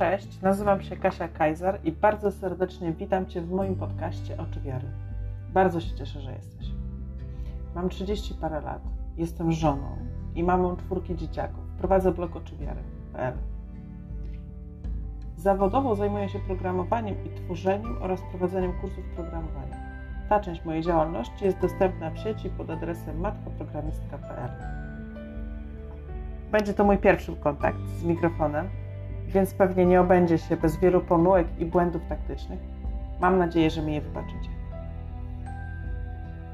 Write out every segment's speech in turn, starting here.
Cześć, nazywam się Kasia Kajzar i bardzo serdecznie witam Cię w moim podcaście Oczy Wiary. Bardzo się cieszę, że jesteś. Mam 30 parę lat, jestem żoną i mamą czwórki dzieciaków. Prowadzę blog oczywiary.pl. Zawodowo zajmuję się programowaniem i tworzeniem oraz prowadzeniem kursów programowania. Ta część mojej działalności jest dostępna w sieci pod adresem matkoprogramistka.pl. Będzie to mój pierwszy kontakt z mikrofonem, więc pewnie nie obędzie się bez wielu pomyłek i błędów taktycznych. Mam nadzieję, że mi je wybaczycie.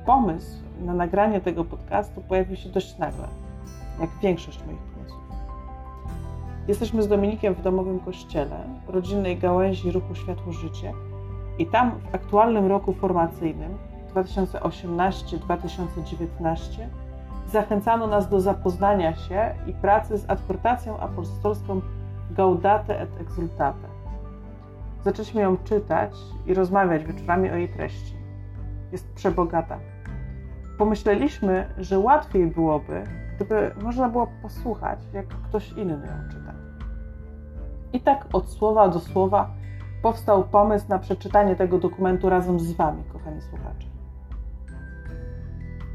Pomysł na nagranie tego podcastu pojawił się dość nagle, jak większość moich pomysłów. Jesteśmy z Dominikiem w domowym kościele, rodzinnej gałęzi ruchu Światło Życie i tam w aktualnym roku formacyjnym 2018-2019 zachęcano nas do zapoznania się i pracy z adhortacją apostolską Gaudate et Exultate. Zaczęliśmy ją czytać i rozmawiać wieczorami o jej treści. Jest przebogata. Pomyśleliśmy, że łatwiej byłoby, gdyby można było posłuchać, jak ktoś inny ją czyta. I tak od słowa do słowa powstał pomysł na przeczytanie tego dokumentu razem z Wami, kochani słuchacze.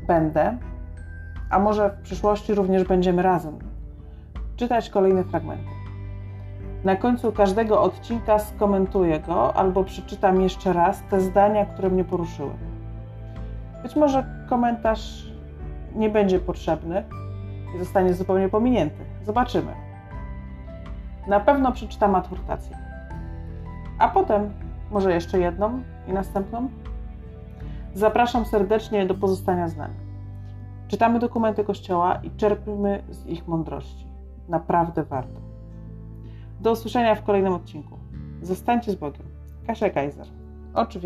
Będę, a może w przyszłości również będziemy razem, czytać kolejne fragmenty. Na końcu każdego odcinka skomentuję go albo przeczytam jeszcze raz te zdania, które mnie poruszyły. Być może komentarz nie będzie potrzebny i zostanie zupełnie pominięty. Zobaczymy. Na pewno przeczytam adhortację. A potem może jeszcze jedną i następną. Zapraszam serdecznie do pozostania z nami. Czytamy dokumenty Kościoła i czerpmy z ich mądrości. Naprawdę warto. Do usłyszenia w kolejnym odcinku. Zostańcie z Bogiem. Kasia Kaiser. Oczy